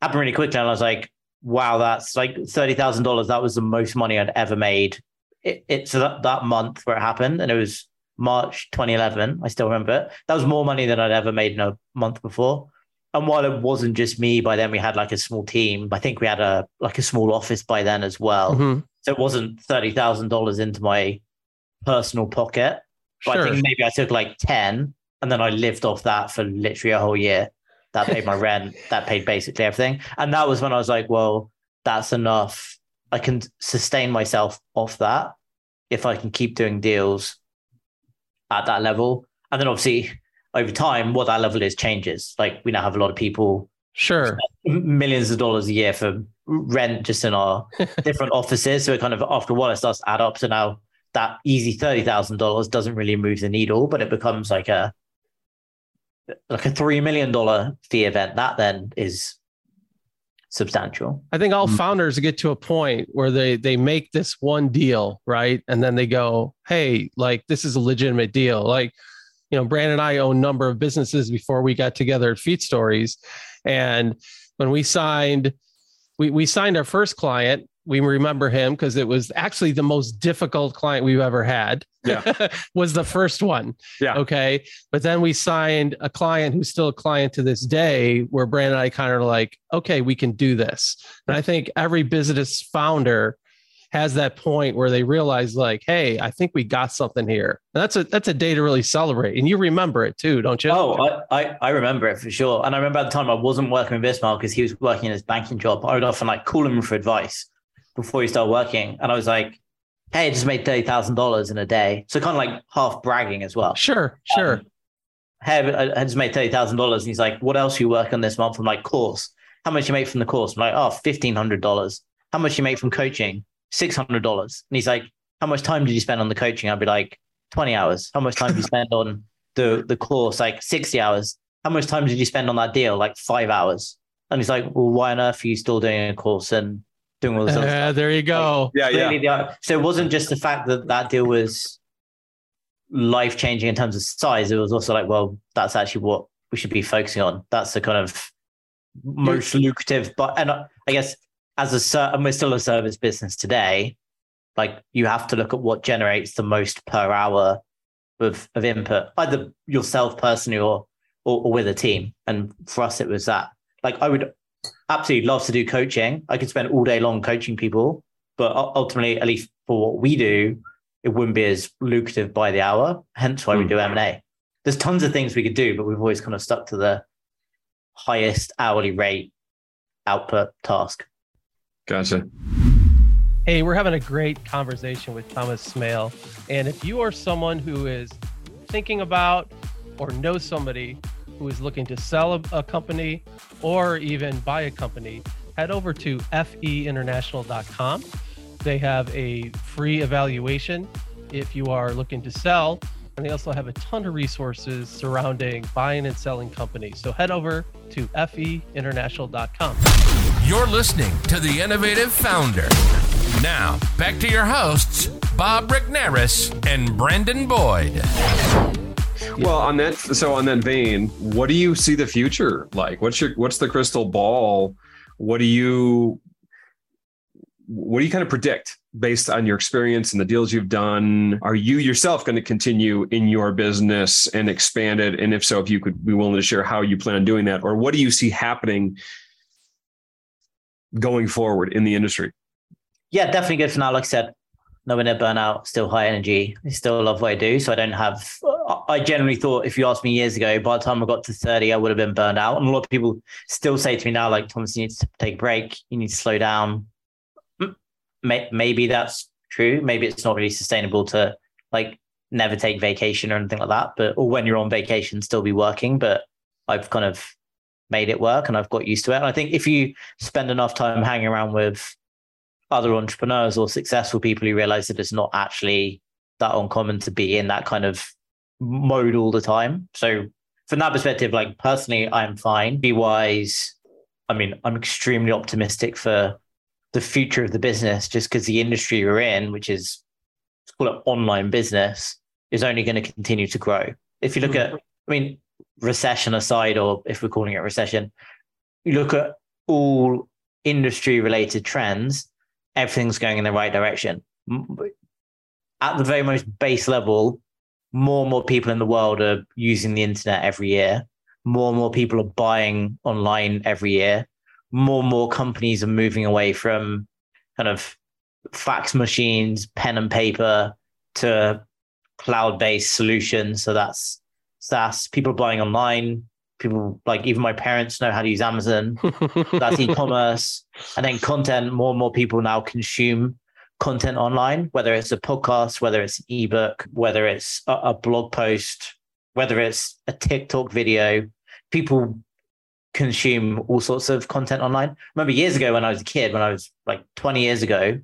happened really quickly. And I was like, wow, that's like thirty thousand dollars. That was the most money I'd ever made. It, it's that, that month where it happened, and it was March 2011. I still remember it. That was more money than I'd ever made in a month before. And while it wasn't just me, by then we had like a small team. I think we had a like a small office by then as well. Mhm. So it wasn't thirty thousand dollars into my personal pocket. But I think maybe I took like 10 and then I lived off that for literally a whole year. That paid my rent, that paid basically everything. And that was when I was like, well, that's enough. I can sustain myself off that if I can keep doing deals at that level. And then obviously over time, what that level is changes. Like we now have a lot of people Sure. millions of dollars a year for rent just in our <laughs> different offices. So it kind of after a while it starts to add up. So now that easy thirty thousand dollars doesn't really move the needle, but it becomes like a like a three million dollar fee event. That then is substantial. I think all Mm. founders get to a point where they they make this one deal, right? And then they go, "Hey, like this is a legitimate deal." Like, you know, Brandon and I own a number of businesses before we got together at Feed Stories, and when we signed, we we signed our first client, we remember him because it was actually the most difficult client we've ever had. Yeah. <laughs> was the first one. Yeah. Okay. But then we signed a client who's still a client to this day where Brandon and I kind of like, okay, we can do this. And I think every business founder has that point where they realize like, hey, I think we got something here. And that's a that's a day to really celebrate. And you remember it too, don't you? Oh, I, I, I remember it for sure. And I remember at the time I wasn't working with Ismail because he was working in his banking job. I would often like call him for advice before you start working. And I was like, hey, I just made thirty thousand dollars in a day. So kind of like half bragging as well. Sure, sure. Um, hey, I just made thirty thousand dollars. And he's like, what else you work on this month? I'm like, course. How much you make from the course? I'm like, oh, oh, fifteen hundred dollars. How much you make from coaching? six hundred dollars. And he's like, "How much time did you spend on the coaching?" I'd be like, 20 hours. How much time did you spend on the the course? Like 60 hours. How much time did you spend on that deal? Like five hours. And he's like, "Well, why on earth are you still doing a course and doing all this?" other Uh, stuff? there you go. Yeah, yeah. The- so it wasn't just the fact that that deal was life changing in terms of size. It was also like, well, that's actually what we should be focusing on. That's the kind of most lucrative. But and I I guess as a ser- and we're still a service business today. Like you have to look at what generates the most per hour of of input, either yourself personally or or, or with a team. And for us, it was that. Like I would absolutely love to do coaching. I could spend all day long coaching people, but ultimately, at least for what we do, it wouldn't be as lucrative by the hour. Hence why we Hmm. do M and A. There's tons of things we could do, but we've always kind of stuck to the highest hourly rate output task. Gotcha. Hey, we're having a great conversation with Thomas Smale. And if you are someone who is thinking about or knows somebody who is looking to sell a, company or even buy a company, head over to feinternational.com. They have a free evaluation if you are looking to sell. And they also have a ton of resources surrounding buying and selling companies. So head over to feinternational.com. You're listening to The Innovative Founder. Now, back to your hosts, Bob Regnerus and Brendan Boyd. Well, on that, so on that vein, what do you see the future like? What's your, what's the crystal ball? What do you, what do you kind of predict based on your experience and the deals you've done? Are you yourself going to continue in your business and expand it? And if so, if you could be willing to share how you plan on doing that, or what do you see happening going forward in the industry? Yeah, definitely good for now. Like I said, nowhere near burnout, still high energy. I still love what I do. So I don't have, I generally thought if you asked me years ago, by the time I got to 30, I would have been burned out. And a lot of people still say to me now, like, Thomas, you need to take a break. You need to slow down. Maybe that's true. Maybe it's not really sustainable to like never take vacation or anything like that. But, or when you're on vacation, still be working. But I've kind of made it work and I've got used to it. And I think if you spend enough time hanging around with other entrepreneurs or successful people who realize that it's not actually that uncommon to be in that kind of mode all the time. So from that perspective, like personally, I'm fine. Be wise. I mean, I'm extremely optimistic for the future of the business just because the industry we're in, which is let's call it online business, is only going to continue to grow. If you look at, I mean, recession aside, or if we're calling it recession, you look at all industry related trends, everything's going in the right direction. At the very most base level, more and more people in the world are using the internet every year. More and more people are buying online every year. More and more companies are moving away from kind of fax machines, pen and paper to cloud based solutions. So that's SaaS. People are buying online. People like even my parents know how to use Amazon <laughs> that's e-commerce and then content more and more people now consume content online whether it's a podcast whether it's an ebook whether it's a, a blog post whether it's a tiktok video people consume all sorts of content online remember years ago when i was a kid when i was like 20 years ago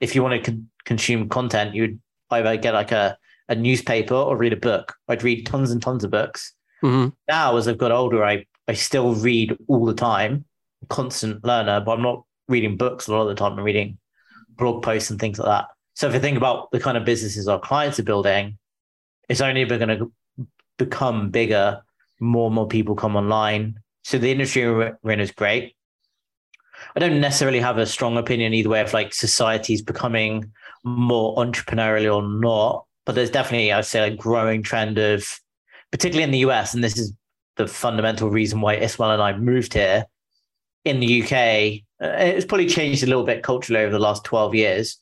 if you want to con- consume content you'd either get like a, a newspaper or read a book i'd read tons and tons of books Mhm. now as I've got older, I, I still read all the time, constant learner, but I'm not reading books a lot of the time. I'm reading blog posts and things like that. So if you think about the kind of businesses our clients are building, it's only going to become bigger. More and more people come online. So the industry we're in is great. I don't necessarily have a strong opinion either way if like society's becoming more entrepreneurial or not. But there's definitely, I'd say, a growing trend of, particularly in the US, and this is the fundamental reason why Ismail and I moved here. In the UK, Uh, it's probably changed a little bit culturally over the last 12 years.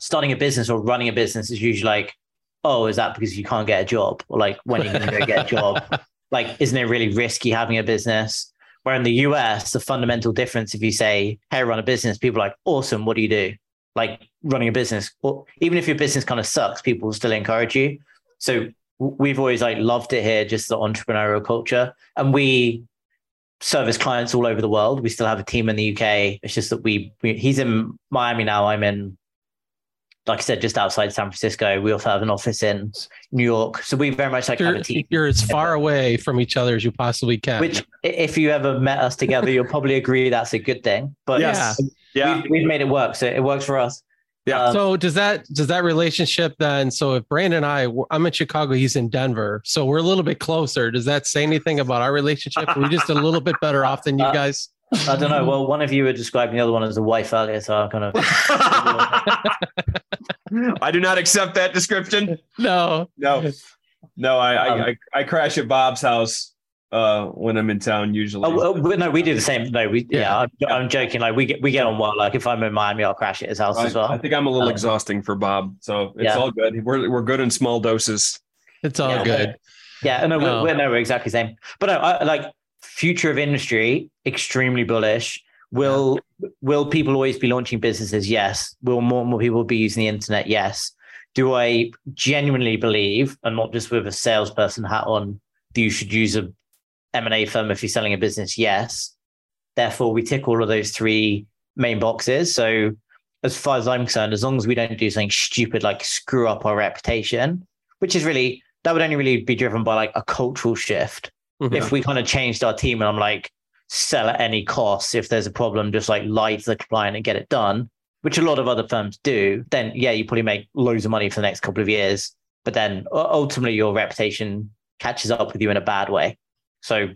Starting a business or running a business is usually like, oh, is that because you can't get a job? Or like, when are you going to go get a job? <laughs> Like, isn't it really risky having a business? Where in the US, the fundamental difference, if you say, hey, run a business, people are like, awesome, what do you do? Like running a business, or even if your business kind of sucks, people will still encourage you. So we've always like loved it here, just the entrepreneurial culture. And we service clients all over the world. We still have a team in the UK. It's just that we, we he's in Miami now. I'm in like I said, just outside San Francisco. We also have an office in New York. So we very much like you're, have a team. You're as far away from each other as you possibly can. Which, if you ever met us together, you'll probably agree that's a good thing. But yes. yeah, we've, we've, made it work. So it works for us. Yeah. Um, so does that does that relationship then? So if Brandon and I, I'm in Chicago, he's in Denver, so we're a little bit closer. Does that say anything about our relationship? We're we just a little bit better off than you <laughs> uh, guys? I don't know. Well, one of you were describing the other one as a wife earlier, so I'm kind of. <laughs> I do not accept that description. <laughs> No, no, no. I um, I, I crash at Bob's house uh, when I'm in town usually. Oh, no, we do the same. No, we yeah. yeah I'm, yeah. I'm, joking. Like we get we get on well. Like if I'm in Miami, I'll crash at his house I, as well. I think I'm a little um, exhausting for Bob, so it's yeah. all good. We're we're good in small doses. It's all good. Yeah, no, we're, we're no, we're exactly the same. But no, I, like future of industry, extremely bullish. Will will people always be launching businesses? Yes. Will more and more people be using the internet? Yes. Do I genuinely believe, and not just with a salesperson hat on, that you should use a M&A firm if you're selling a business? Yes. Therefore, we tick all of those three main boxes. So as far as I'm concerned, as long as we don't do something stupid like screw up our reputation, which is really that would only really be driven by like a cultural shift. Mm-hmm. If we kind of changed our team and I'm like, sell at any cost. If there's a problem, just like lie to the client and get it done, which a lot of other firms do, then yeah, you probably make loads of money for the next couple of years. But then ultimately your reputation catches up with you in a bad way. So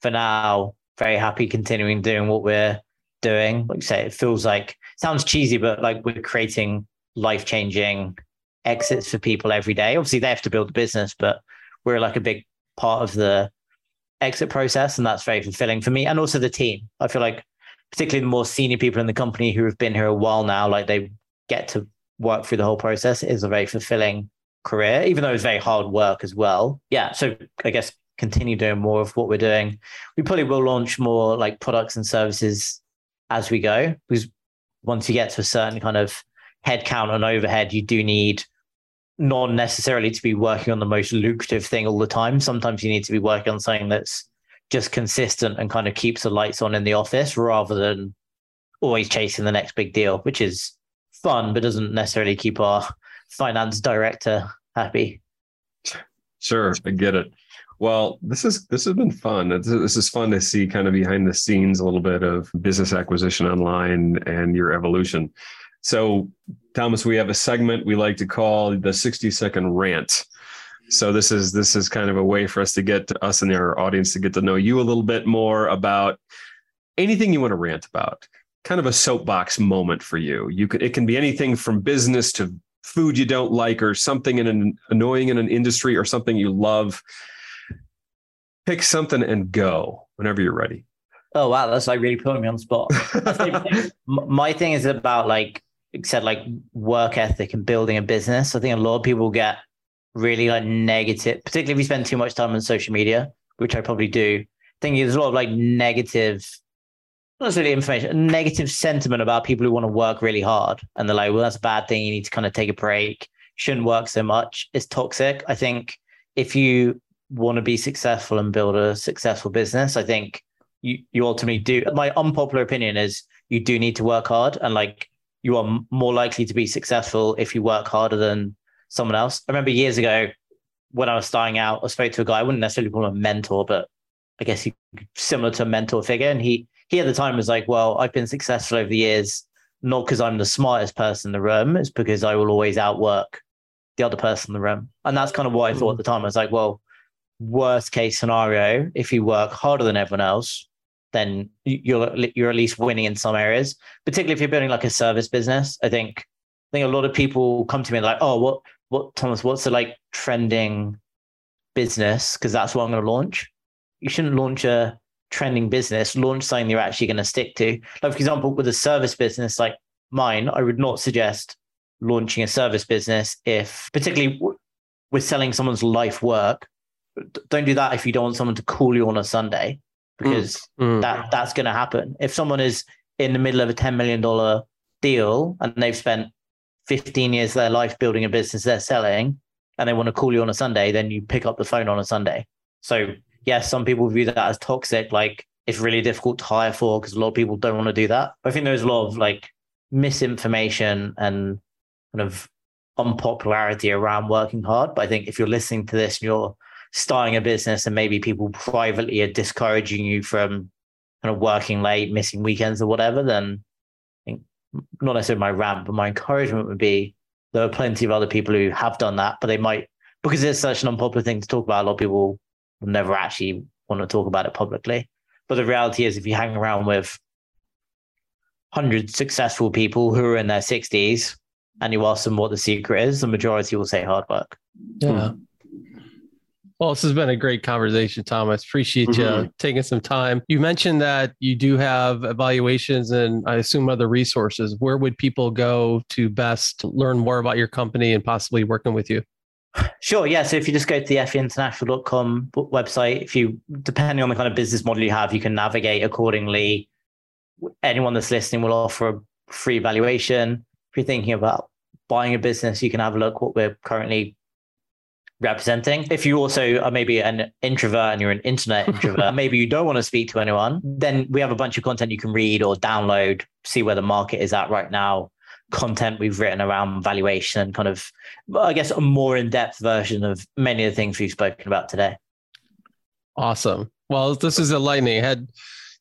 for now, very happy continuing doing what we're doing. Like you say, it feels like sounds cheesy, but like we're creating life changing exits for people every day. Obviously, they have to build the business, but we're like a big part of the exit process, and that's very fulfilling for me and also the team. I feel like particularly the more senior people in the company who have been here a while now, like they get to work through the whole process it is a very fulfilling career, even though it's very hard work as well. Yeah. So I guess continue doing more of what we're doing. We probably will launch more like products and services as we go, because once you get to a certain kind of headcount and overhead, you do need not necessarily to be working on the most lucrative thing all the time. Sometimes you need to be working on something that's just consistent and kind of keeps the lights on in the office rather than always chasing the next big deal, which is fun, but doesn't necessarily keep our finance director happy. Sure, I get it. Well, this is this has been fun. This is fun to see kind of behind the scenes a little bit of business acquisition online and your evolution. So, Thomas, we have a segment we like to call the 60 second rant. So this is this is kind of a way for us to get to us and our audience to get to know you a little bit more about anything you want to rant about. Kind of a soapbox moment for you. You could it can be anything from business to food you don't like or something in an annoying in an industry or something you love. Pick something and go whenever you're ready. Oh wow, that's like really putting me on the spot. <laughs> My thing is about like said like work ethic and building a business. I think a lot of people get really like negative, particularly if you spend too much time on social media, which I probably do. I think there's a lot of like negative, not necessarily information, negative sentiment about people who want to work really hard. And they're like, well, that's a bad thing. You need to kind of take a break. Shouldn't work so much. It's toxic. I think if you want to be successful and build a successful business, I think you, you ultimately do. My unpopular opinion is you do need to work hard and like you are more likely to be successful if you work harder than someone else. I remember years ago when I was starting out, I spoke to a guy. I wouldn't necessarily call him a mentor, but I guess he similar to a mentor figure. And he he at the time was like, "Well, I've been successful over the years, not because I'm the smartest person in the room. It's because I will always outwork the other person in the room." And that's kind of what I thought at the time. I was like, "Well, worst case scenario, if you work harder than everyone else, then you're you're at least winning in some areas. Particularly if you're building like a service business. I think I think a lot of people come to me like, oh, what what Thomas, what's the like trending business? Because that's what I'm going to launch. You shouldn't launch a trending business. Launch something you're actually going to stick to. Like for example, with a service business like mine, I would not suggest launching a service business if particularly with selling someone's life work don't do that if you don't want someone to call you on a Sunday because mm. that that's going to happen. If someone is in the middle of a $10 million deal and they've spent 15 years of their life building a business they're selling and they want to call you on a Sunday, then you pick up the phone on a Sunday. So, yes, some people view that as toxic. Like it's really difficult to hire for because a lot of people don't want to do that. I think there's a lot of like misinformation and kind of unpopularity around working hard. But I think if you're listening to this and you're starting a business and maybe people privately are discouraging you from kind of working late, missing weekends or whatever, then I think not necessarily my rant, but my encouragement would be there are plenty of other people who have done that, but they might because it's such an unpopular thing to talk about, a lot of people will never actually want to talk about it publicly. But the reality is if you hang around with hundred successful people who are in their 60s and you ask them what the secret is, the majority will say hard work. Yeah. Hmm. Well, this has been a great conversation, Thomas. Appreciate mm-hmm. you taking some time. You mentioned that you do have evaluations and I assume other resources. Where would people go to best learn more about your company and possibly working with you? Sure. Yeah. So if you just go to the feinternational.com website, if you, depending on the kind of business model you have, you can navigate accordingly. Anyone that's listening will offer a free evaluation. If you're thinking about buying a business, you can have a look what we're currently representing. If you also are maybe an introvert and you're an internet <laughs> introvert, maybe you don't want to speak to anyone, then we have a bunch of content you can read or download, see where the market is at right now. Content we've written around valuation, and kind of, I guess, a more in depth version of many of the things we've spoken about today. Awesome. Well, this is enlightening. I had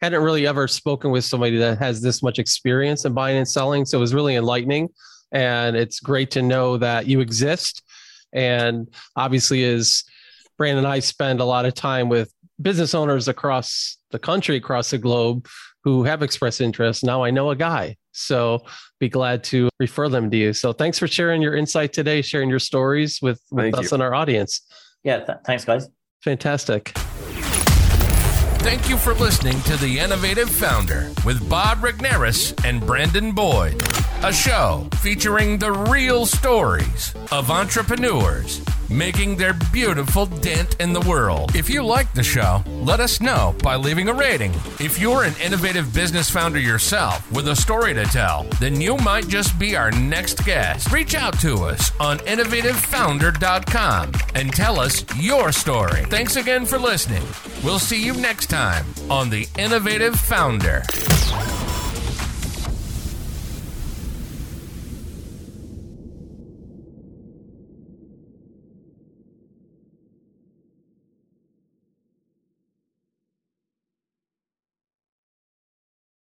hadn't really ever spoken with somebody that has this much experience in buying and selling, so it was really enlightening. And it's great to know that you exist and obviously, as Brandon and I spend a lot of time with business owners across the country, across the globe, who have expressed interest. Now I know a guy. So be glad to refer them to you. So thanks for sharing your insight today, sharing your stories with, with us you. and our audience. Yeah, th- thanks, guys. Fantastic. Thank you for listening to The Innovative Founder with Bob Regnerus and Brandon Boyd, a show featuring the real stories of entrepreneurs making their beautiful dent in the world. If you like the show, let us know by leaving a rating. If you're an innovative business founder yourself with a story to tell, then you might just be our next guest. Reach out to us on innovativefounder.com and tell us your story. Thanks again for listening. We'll see you next time on The Innovative Founder.